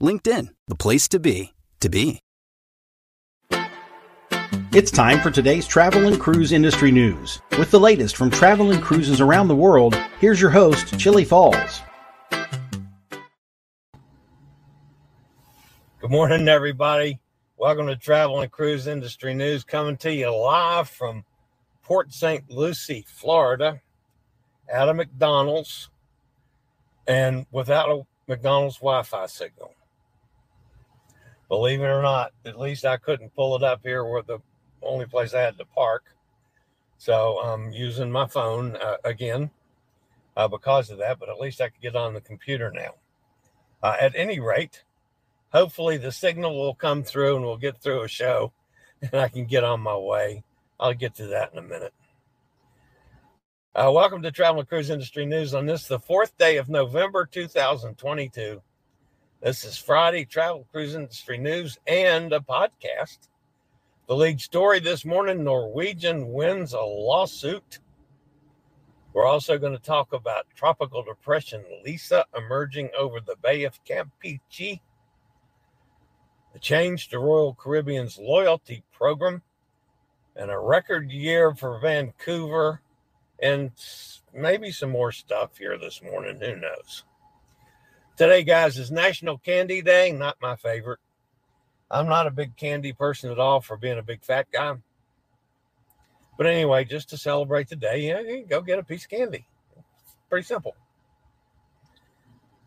LinkedIn, the place to be, to be. It's time for today's travel and cruise industry news. With the latest from travel and cruises around the world, here's your host, Chillie Falls. Good morning, everybody. Welcome to Travel and Cruise Industry News, coming to you live from Port St. Lucie, Florida, at a McDonald's, and without a McDonald's Wi Fi signal. Believe it or not, at least I couldn't pull it up here where the only place I had to park. So I'm using my phone uh, again uh, because of that, but at least I could get on the computer now. Uh, at any rate, hopefully the signal will come through and we'll get through a show and I can get on my way. I'll get to that in a minute. Uh, welcome to Travel and Cruise Industry News on this, the fourth day of November 2022. This is Friday Travel Cruise Industry News and a podcast. The lead story this morning Norwegian wins a lawsuit. We're also going to talk about tropical depression Lisa emerging over the Bay of Campeche, the change to Royal Caribbean's loyalty program, and a record year for Vancouver, and maybe some more stuff here this morning. Who knows? Today, guys, is National Candy Day. Not my favorite. I'm not a big candy person at all for being a big fat guy. But anyway, just to celebrate the day, yeah, you go get a piece of candy. Pretty simple.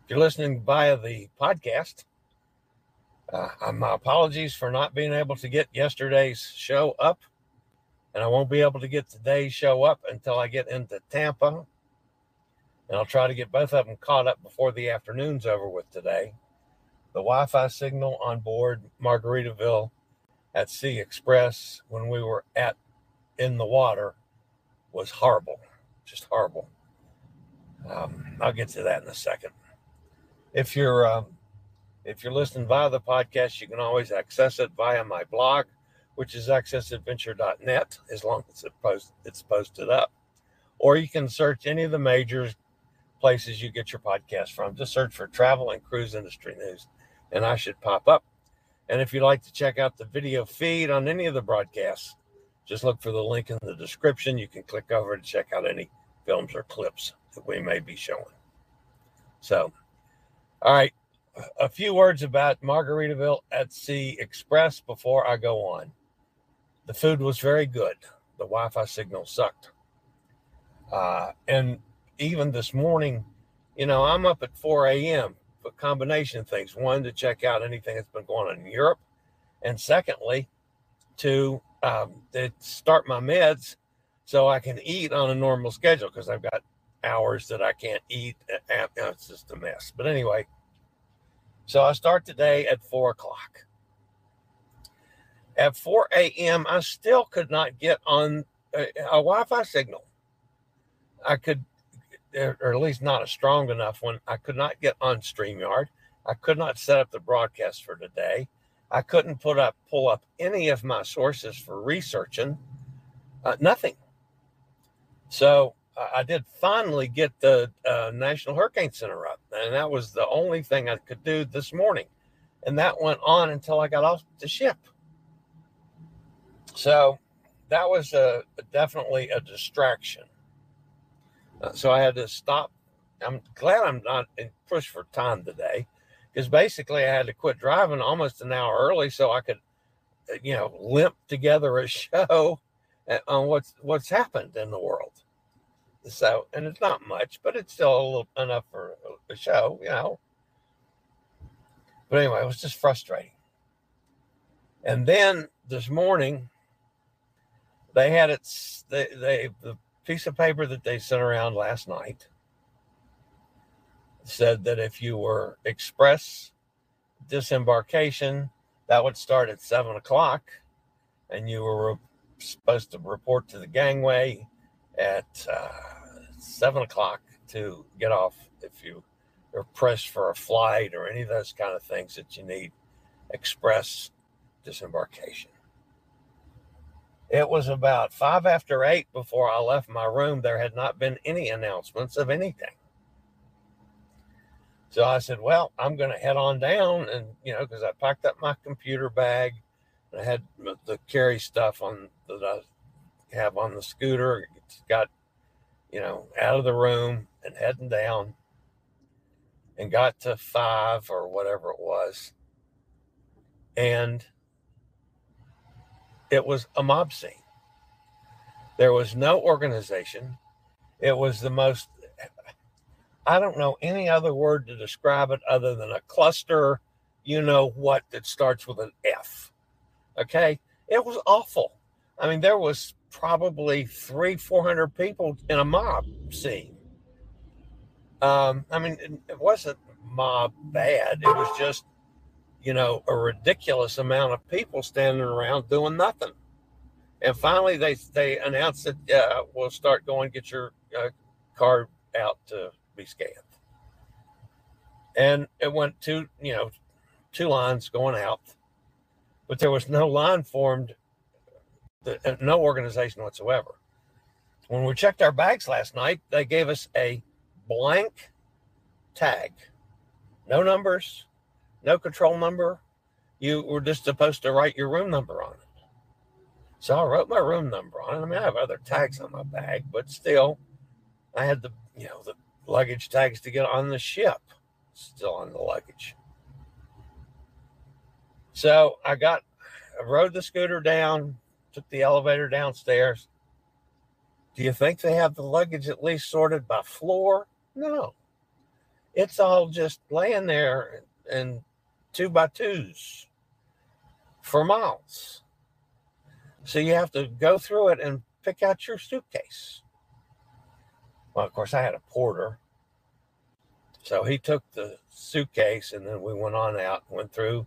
If you're listening via the podcast, uh, my apologies for not being able to get yesterday's show up. And I won't be able to get today's show up until I get into Tampa. And I'll try to get both of them caught up before the afternoon's over with today the Wi Fi signal on board Margaritaville at Sea Express when we were at in the water was horrible, just horrible. Um, I'll get to that in a second. If you're um, if you're listening via the podcast, you can always access it via my blog, which is accessadventure.net, as long as it post, it's posted up. Or you can search any of the major places you get your podcast from. Just search for travel and cruise industry news and I should pop up. And if you'd like to check out the video feed on any of the broadcasts, just look for the link in the description. You can click over to check out any films or clips that we may be showing. So, all right, a few words about Margaritaville at Sea Express before I go on. The food was very good. The Wi Fi signal sucked. Uh, and even this morning, you know, I'm up at 4 a.m a combination of things. One, to check out anything that's been going on in Europe. And secondly, to, um, to start my meds so I can eat on a normal schedule because I've got hours that I can't eat. Uh, uh, and, it's just a mess. But anyway, so I start today at four o'clock. At 4 a.m., I still could not get on uh, a, a Wi Fi signal. I could or at least not a strong enough one. I could not get on StreamYard. I could not set up the broadcast for today. I couldn't put up pull up any of my sources for researching. Uh, nothing. So uh, I did finally get the uh, National Hurricane Center up, and that was the only thing I could do this morning, and that went on until I got off the ship. So that was a, definitely a distraction. So I had to stop. I'm glad I'm not in push for time today. because basically I had to quit driving almost an hour early so I could, you know, limp together a show eh, on what's what's happened in the world. So, and it's not much, but it's still a little enough for a show, you know. But anyway, it was just frustrating. And then this morning, they had it. They they the piece of paper that they sent around last night said that if you were express disembarkation, that would start at seven o'clock, and you were supposed to report to the gangway at uh, seven o'clock to get off if you are pressed for a flight or any of those kind of things that you need express disembarkation. It was about five after eight before I left my room. There had not been any announcements of anything. So I said, Well, I'm going to head on down. And, you know, because I packed up my computer bag I had the carry stuff on that I have on the scooter. Got, you know, out of the room and heading down and got to five or whatever it was. And it was a mob scene. There was no organization. It was the most, I don't know any other word to describe it other than a cluster, you know what, that starts with an F. Okay. It was awful. I mean, there was probably three, 400 people in a mob scene. Um, I mean, it wasn't mob bad. It was just you know, a ridiculous amount of people standing around doing nothing. And finally, they they announced that uh, we'll start going get your uh, card out to be scanned. And it went two, you know, two lines going out, but there was no line formed, uh, no organization whatsoever. When we checked our bags last night, they gave us a blank tag, no numbers, no control number. You were just supposed to write your room number on it. So I wrote my room number on it. I mean, I have other tags on my bag, but still, I had the you know the luggage tags to get on the ship, still on the luggage. So I got, I rode the scooter down, took the elevator downstairs. Do you think they have the luggage at least sorted by floor? No. It's all just laying there and two by twos for miles. So you have to go through it and pick out your suitcase. Well, of course, I had a porter. So he took the suitcase and then we went on out, went through,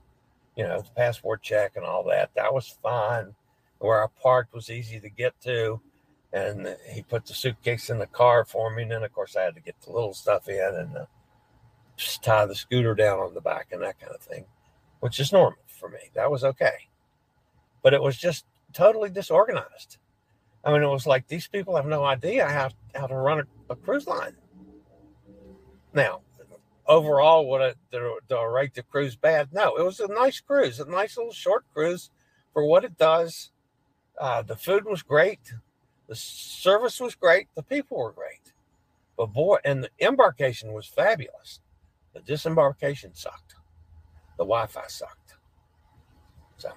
you know, the passport check and all that. That was fine. Where I parked was easy to get to. And he put the suitcase in the car for me. And then, of course, I had to get the little stuff in and tie the scooter down on the back and that kind of thing, which is normal for me. That was okay. But it was just totally disorganized. I mean, it was like these people have no idea how, how to run a, a cruise line. Now, overall, would I, do I rate the cruise bad? No, it was a nice cruise, a nice little short cruise for what it does. Uh, the food was great. The service was great. The people were great. But boy, and the embarkation was fabulous. The disembarkation sucked. The Wi Fi sucked. So,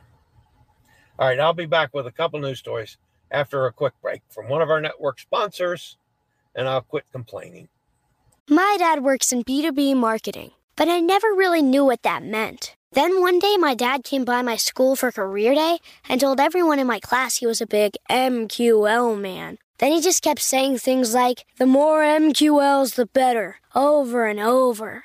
all right, I'll be back with a couple news stories after a quick break from one of our network sponsors, and I'll quit complaining. My dad works in B2B marketing, but I never really knew what that meant. Then one day, my dad came by my school for career day and told everyone in my class he was a big MQL man. Then he just kept saying things like, the more MQLs, the better, over and over.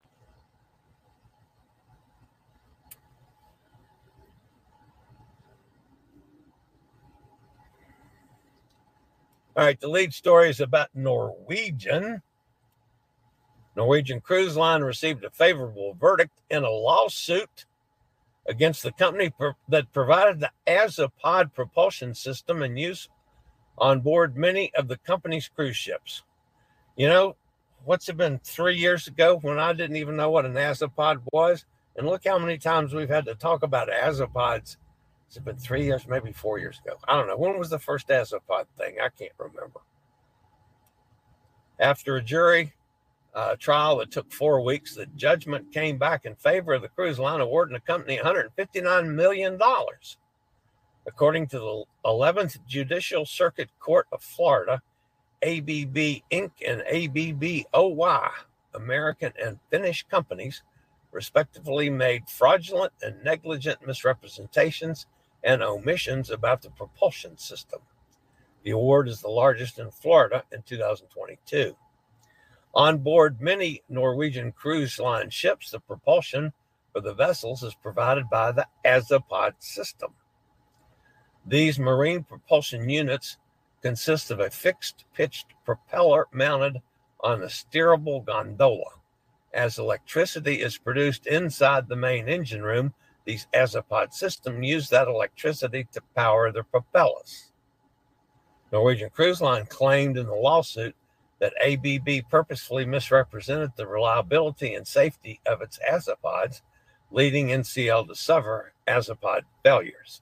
All right, the lead story is about Norwegian. Norwegian Cruise Line received a favorable verdict in a lawsuit against the company that provided the Azipod propulsion system in use on board many of the company's cruise ships. You know, what's it been three years ago when I didn't even know what an Azipod was? And look how many times we've had to talk about Azipods. It's been three years, maybe four years ago. I don't know. When was the first Azipod thing? I can't remember. After a jury uh, trial that took four weeks, the judgment came back in favor of the cruise line, awarding the company $159 million. According to the 11th Judicial Circuit Court of Florida, ABB Inc. and ABB OY, American and Finnish companies, respectively made fraudulent and negligent misrepresentations and omissions about the propulsion system. The award is the largest in Florida in 2022. On board many Norwegian cruise line ships, the propulsion for the vessels is provided by the Azipod system. These marine propulsion units consist of a fixed pitched propeller mounted on a steerable gondola. As electricity is produced inside the main engine room, these Azipod systems use that electricity to power their propellers. Norwegian Cruise Line claimed in the lawsuit that ABB purposefully misrepresented the reliability and safety of its Azipods, leading NCL to suffer Azipod failures.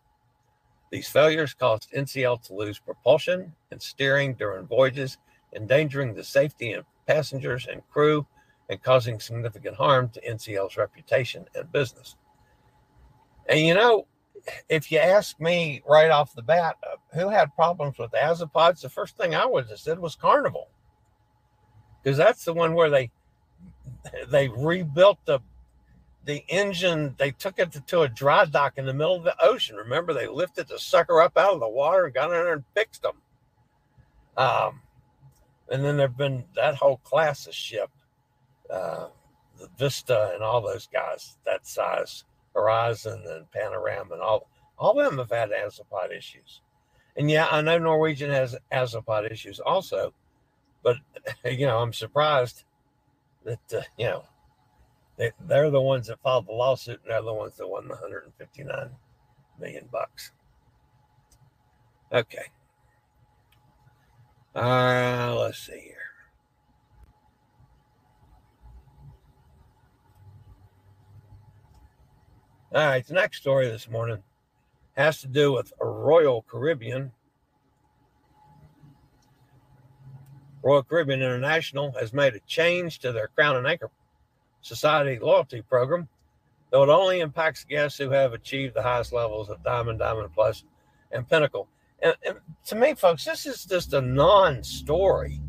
These failures caused NCL to lose propulsion and steering during voyages, endangering the safety of passengers and crew and causing significant harm to NCL's reputation and business. And you know, if you ask me right off the bat, uh, who had problems with Azipods, the first thing I would have said was Carnival because that's the one where they they rebuilt the the engine. They took it to, to, a dry dock in the middle of the ocean. Remember, they lifted the sucker up out of the water and got in there and fixed them. Um, and then there've been that whole class of ship, uh, the Vista and all those guys that size, Horizon and Panorama and all all of them have had Azipod issues. And yeah, I know Norwegian has Azipod issues also, but you know, I'm surprised that uh, you know they, they're the ones that filed the lawsuit, and they're the ones that won the 159 million bucks. Okay. Uh, let's see here. All right, the next story this morning has to do with Royal Caribbean Royal Caribbean International has made a change to their Crown and Anchor Society loyalty program, though it only impacts guests who have achieved the highest levels of Diamond, Diamond Plus, and Pinnacle. And, and to me, folks, this is just a non story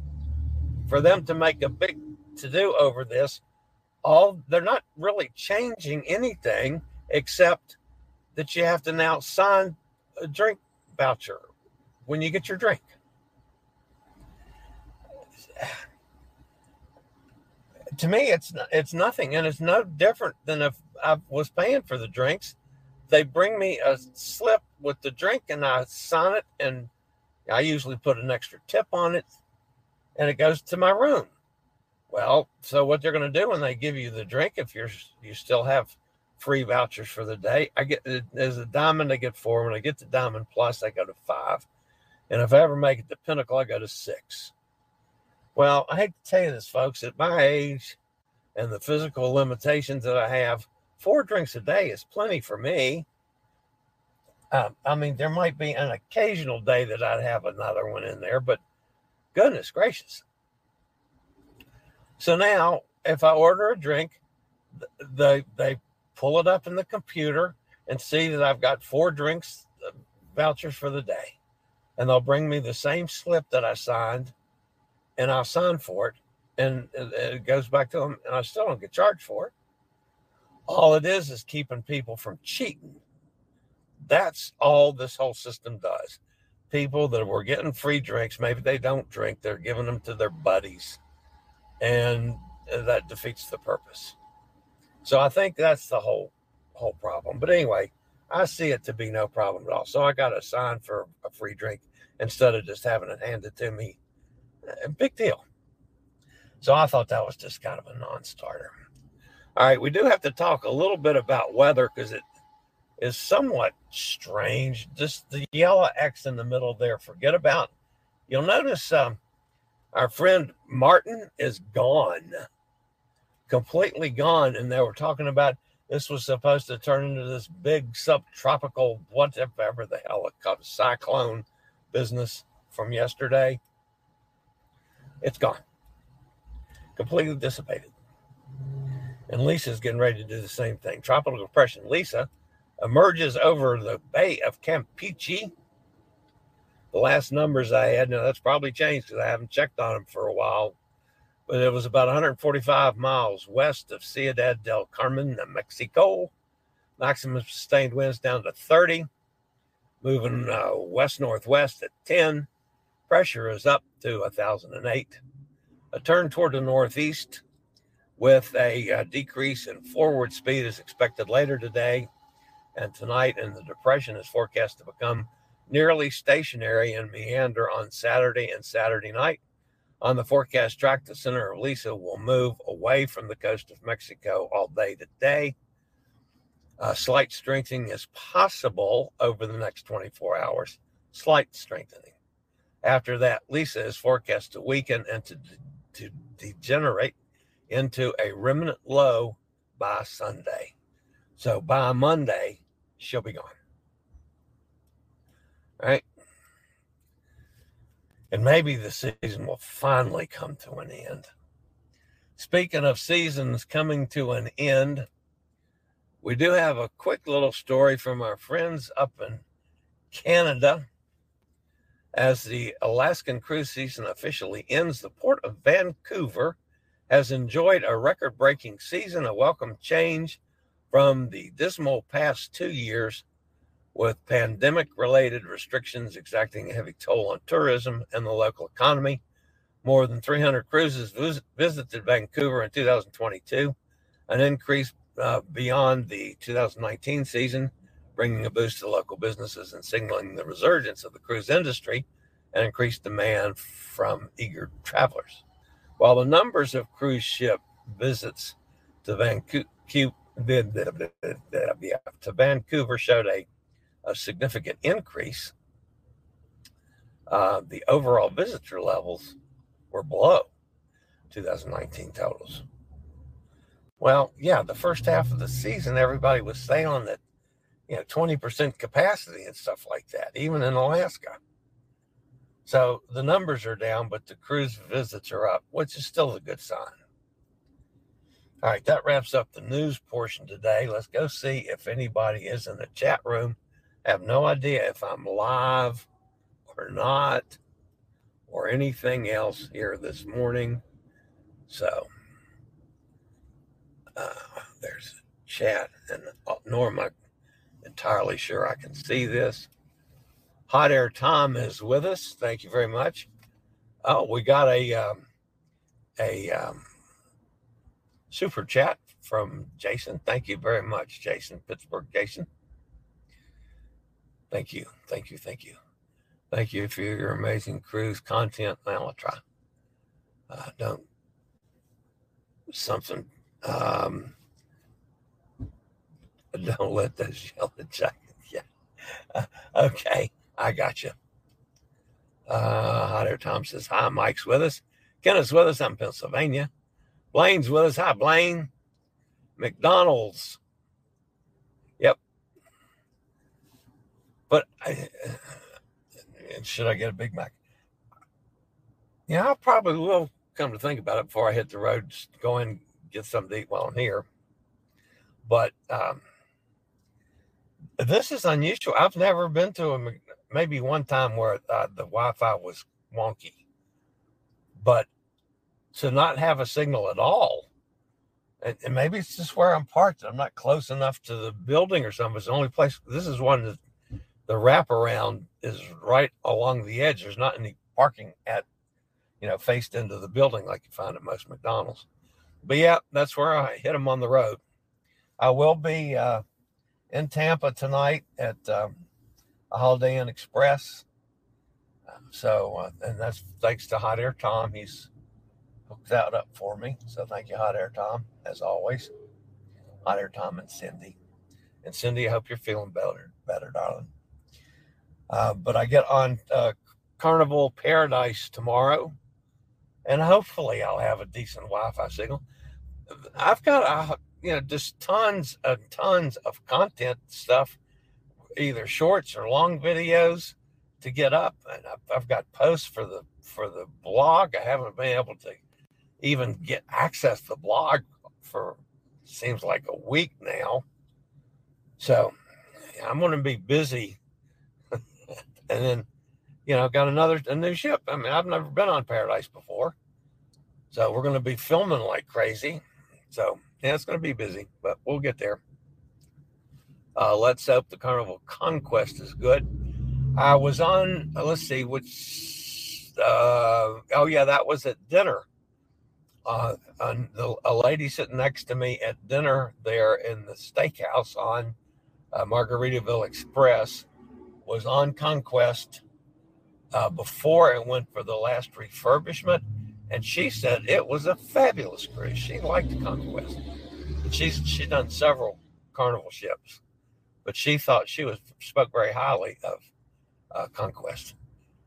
for them to make a big to do over this. All they're not really changing anything except that you have to now sign a drink voucher when you get your drink. to me, it's it's nothing, and it's no different than if I was paying for the drinks. They bring me a slip with the drink, and I sign it, and I usually put an extra tip on it, and it goes to my room. Well, so what they're going to do when they give you the drink, if you're you still have free vouchers for the day, I get there's a diamond, I get four. When I get the diamond plus, I go to five, and if I ever make it to pinnacle, I go to six. Well, I hate to tell you this, folks, at my age and the physical limitations that I have, four drinks a day is plenty for me. Um, I mean, there might be an occasional day that I'd have another one in there, but goodness gracious. So now, if I order a drink, they they pull it up in the computer and see that I've got four drinks uh, vouchers for the day, and they'll bring me the same slip that I signed and I'll sign for it, and it goes back to them, and I still don't get charged for it. All it is is keeping people from cheating. That's all this whole system does. People that were getting free drinks, maybe they don't drink, they're giving them to their buddies, and that defeats the purpose. So I think that's the whole whole problem. But anyway, I see it to be no problem at all. So I got a sign for a free drink instead of just having it handed to me. Big deal. So I thought that was just kind of a non starter. All right, we do have to talk a little bit about weather because it is somewhat strange. Just the yellow X in the middle there, forget about. You'll notice um, our friend Martin is gone, completely gone. And they were talking about this was supposed to turn into this big subtropical, whatever the hell it cyclone business from yesterday. It's gone, completely dissipated. And Lisa's getting ready to do the same thing. Tropical depression Lisa emerges over the Bay of Campeche. The last numbers I had, now that's probably changed because I haven't checked on them for a while but it was about 145 miles west of Ciudad del Carmen, Mexico. Maximum sustained winds down to 30, moving uh, west northwest at 10. Pressure is up to 1008. A turn toward the northeast with a, a uh, decrease in forward speed is expected later today and tonight, and the depression is forecast to become nearly stationary and meander on Saturday and Saturday night on the forecast track, the center of Lisa will move away from the coast of Mexico all day today. A slight strengthening is possible over the next 24 hours. Slight strengthening. After that, Lisa is forecast to weaken and to, to degenerate into a remnant low by Sunday. So by Monday, she'll be gone. All right and maybe the season will finally come to an end. Speaking of seasons coming to an end, we do have a quick little story from our friends up in Canada. As the Alaskan cruise season officially ends, the port of Vancouver has enjoyed a record breaking season, a welcome change from the dismal past two years with pandemic related restrictions exacting a heavy toll on tourism and the local economy. More than 300 cruises visit, visited Vancouver in 2022, an increase uh, beyond the 2019 season, bringing a boost to local businesses and signaling the resurgence of the cruise industry and increased demand from eager travelers. While the numbers of cruise ship visits to Vancouver, to Vancouver showed a a significant increase, uh, the overall visitor levels were below 2019 totals. Well, yeah, the first half of the season, everybody was sailing at you know 20% capacity and stuff like that, even in Alaska. So the numbers are down, but the cruise visits are up, which is still a good sign. All right, that wraps up the news portion today. Let's go see if anybody is in the chat room Have no idea if I'm live or not or anything else here this morning. So uh, there's chat, and uh, nor am I entirely sure I can see this. Hot Air Tom is with us. Thank you very much. Oh, we got a um, a um, super chat from Jason. Thank you very much, Jason, Pittsburgh Jason. Thank you. Thank you. Thank you. Thank you for your amazing cruise content. Try. Uh, don't something. Um, don't let those yellow jackets. Yeah. Uh, okay. I got you. Uh, there. Tom says, Hi, Mike's with us. Kenneth's with us. I'm Pennsylvania. Blaine's with us. Hi, Blaine. McDonald's But I, should I get a Big Mac? Yeah, I probably will come to think about it before I hit the road. Just go and get something to eat while I'm here. But um, this is unusual. I've never been to a maybe one time where uh, the Wi-Fi was wonky, but to not have a signal at all, and, and maybe it's just where I'm parked. I'm not close enough to the building or something. It's the only place. This is one that the wraparound is right along the edge. There's not any parking at, you know, faced into the building like you find at most McDonald's. But yeah, that's where I hit them on the road. I will be uh, in Tampa tonight at um, a Holiday Inn Express. So, uh, and that's thanks to Hot Air Tom. He's hooked that up for me. So, thank you, Hot Air Tom, as always. Hot Air Tom and Cindy. And Cindy, I hope you're feeling better, better, darling. Uh, but I get on uh, Carnival Paradise tomorrow, and hopefully I'll have a decent Wi-Fi signal. I've got uh, you know just tons and tons of content stuff, either shorts or long videos to get up, and I've, I've got posts for the for the blog. I haven't been able to even get access to the blog for seems like a week now. So I'm going to be busy. And then, you know, got another a new ship. I mean, I've never been on Paradise before. So we're going to be filming like crazy. So yeah, it's going to be busy, but we'll get there. Uh, let's hope the Carnival Conquest is good. I was on, uh, let's see, which, uh, oh yeah, that was at dinner. Uh, the, a lady sitting next to me at dinner there in the steakhouse on uh, Margaritaville Express was on Conquest uh, before it went for the last refurbishment. And she said it was a fabulous cruise. She liked Conquest. She's she's done several Carnival ships, but she thought she was spoke very highly of uh, Conquest.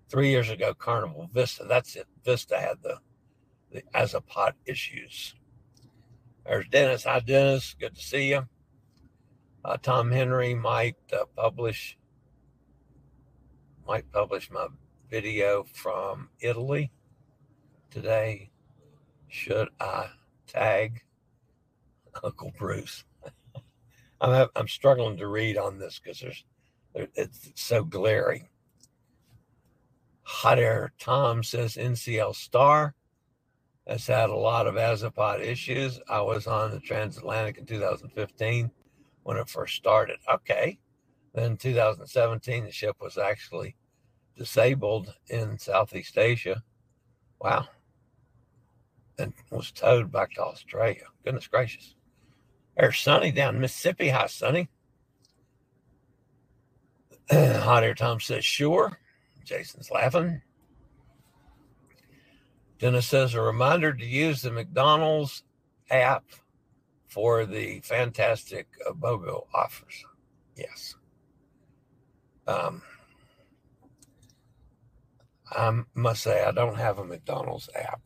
Three years ago, Carnival Vista. That's it. Vista had the the Azipod issues. There's Dennis. Hi, Dennis. Good to see you. Uh, Tom Henry might uh, publish might publish my video from Italy today. Should I tag Uncle Bruce? I'm I'm struggling to read on this because there's it's so glaring. Hot Air Tom says NCL Star has had a lot of Azipod issues. I was on the transatlantic in 2015 when it first started. Okay. Then 2017, the ship was actually disabled in Southeast Asia. Wow. And was towed back to Australia. Goodness gracious. There's Sunny down Mississippi. Hi, Sunny. Hot Air Tom says, sure. Jason's laughing. Dennis says, a reminder to use the McDonald's app for the fantastic BOGO offers. Yes. Um, I must say, I don't have a McDonald's app.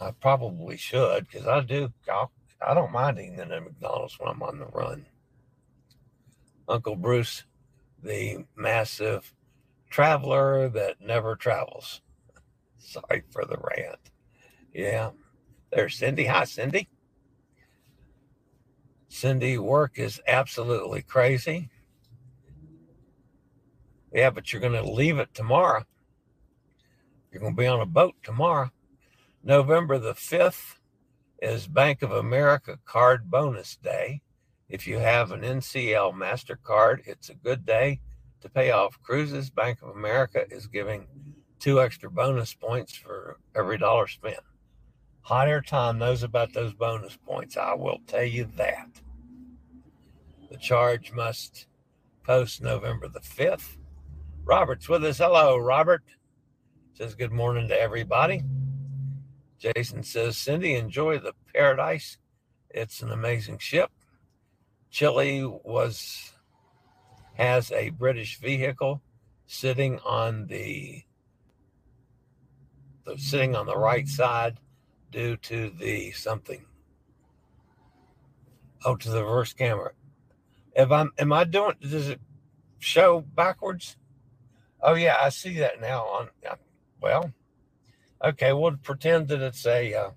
I probably should because I do. I'll, I do not mind eating at McDonald's when I'm on the run. Uncle Bruce, the massive traveler that never travels. Sorry for the rant. Yeah. There's Cindy. Hi, Cindy. Cindy, work is absolutely crazy. Yeah, but you're going to leave it tomorrow. You're going to be on a boat tomorrow. November the 5th is Bank of America Card Bonus Day. If you have an NCL MasterCard, it's a good day to pay off cruises. Bank of America is giving two extra bonus points for every dollar spent. Hot Air Tom knows about those bonus points. I will tell you that. The charge must post November the 5th. Robert's with us. Hello, Robert. Says good morning to everybody. Jason says, Cindy, enjoy the paradise. It's an amazing ship. Chillie was has a British vehicle sitting on the, the sitting on the right side due to the something. Oh, to the reverse camera. If I'm, am I doing? Does it show backwards? Oh yeah, I see that now. On well, okay. We'll pretend that it's a uh,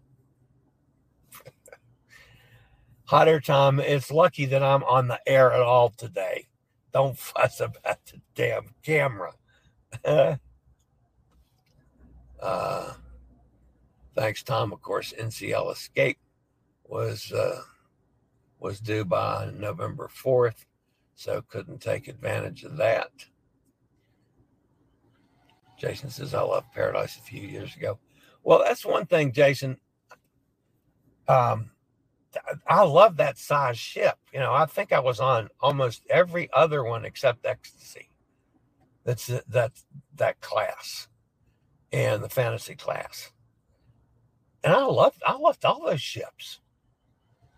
hot air time. It's lucky that I'm on the air at all today. Don't fuss about the damn camera. uh, thanks, Tom. Of course, NCL Escape was uh, was due by November fourth, so couldn't take advantage of that. Jason says, "I left Paradise a few years ago." Well, that's one thing, Jason. Um, I love that size ship. You know, I think I was on almost every other one except Ecstasy. That's that that class and the fantasy class. And I loved I loved all those ships.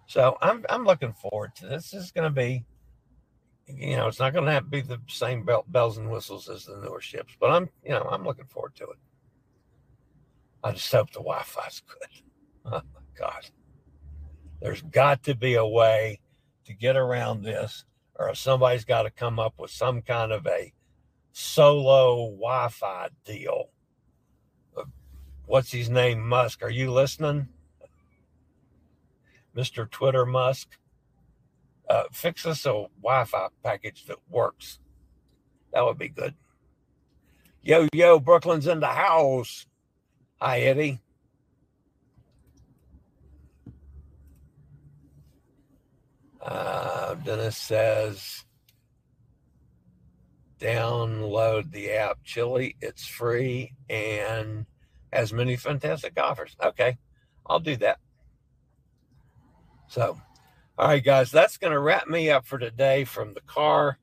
So I'm I'm looking forward to this. This is going to be, you know, it's not going to have to be the same bell, bells and whistles as the newer ships, but I'm you know I'm looking forward to it. I just hope the Wi-Fi's good. Oh God, there's got to be a way to get around this, or somebody's got to come up with some kind of a solo Wi-Fi deal. What's his name, Musk? Are you listening? Mr. Twitter Musk, uh, fix us a Wi Fi package that works. That would be good. Yo, yo, Brooklyn's in the house. Hi, Eddie. Uh, Dennis says, download the app Chillie. It's free and has many fantastic offers. Okay, I'll do that. So, all right, guys, that's going to wrap me up for today from the car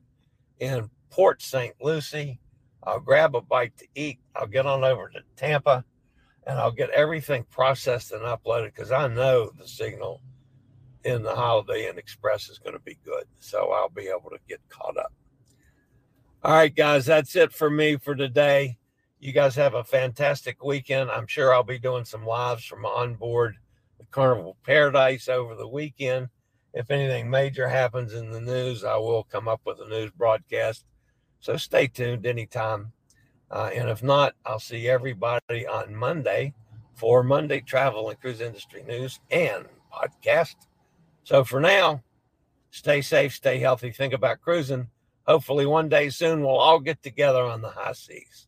in Port St. Lucie. I'll grab a bite to eat. I'll get on over to Tampa and I'll get everything processed and uploaded because I know the signal in the Holiday Inn Express is going to be good. So I'll be able to get caught up. All right, guys, that's it for me for today. You guys have a fantastic weekend. I'm sure I'll be doing some lives from on board the Carnival Paradise over the weekend. If anything major happens in the news, I will come up with a news broadcast. So stay tuned anytime. Uh, and if not, I'll see everybody on Monday for Monday Travel and Cruise Industry News and podcast. So for now, stay safe, stay healthy, think about cruising. Hopefully, one day soon, we'll all get together on the high seas.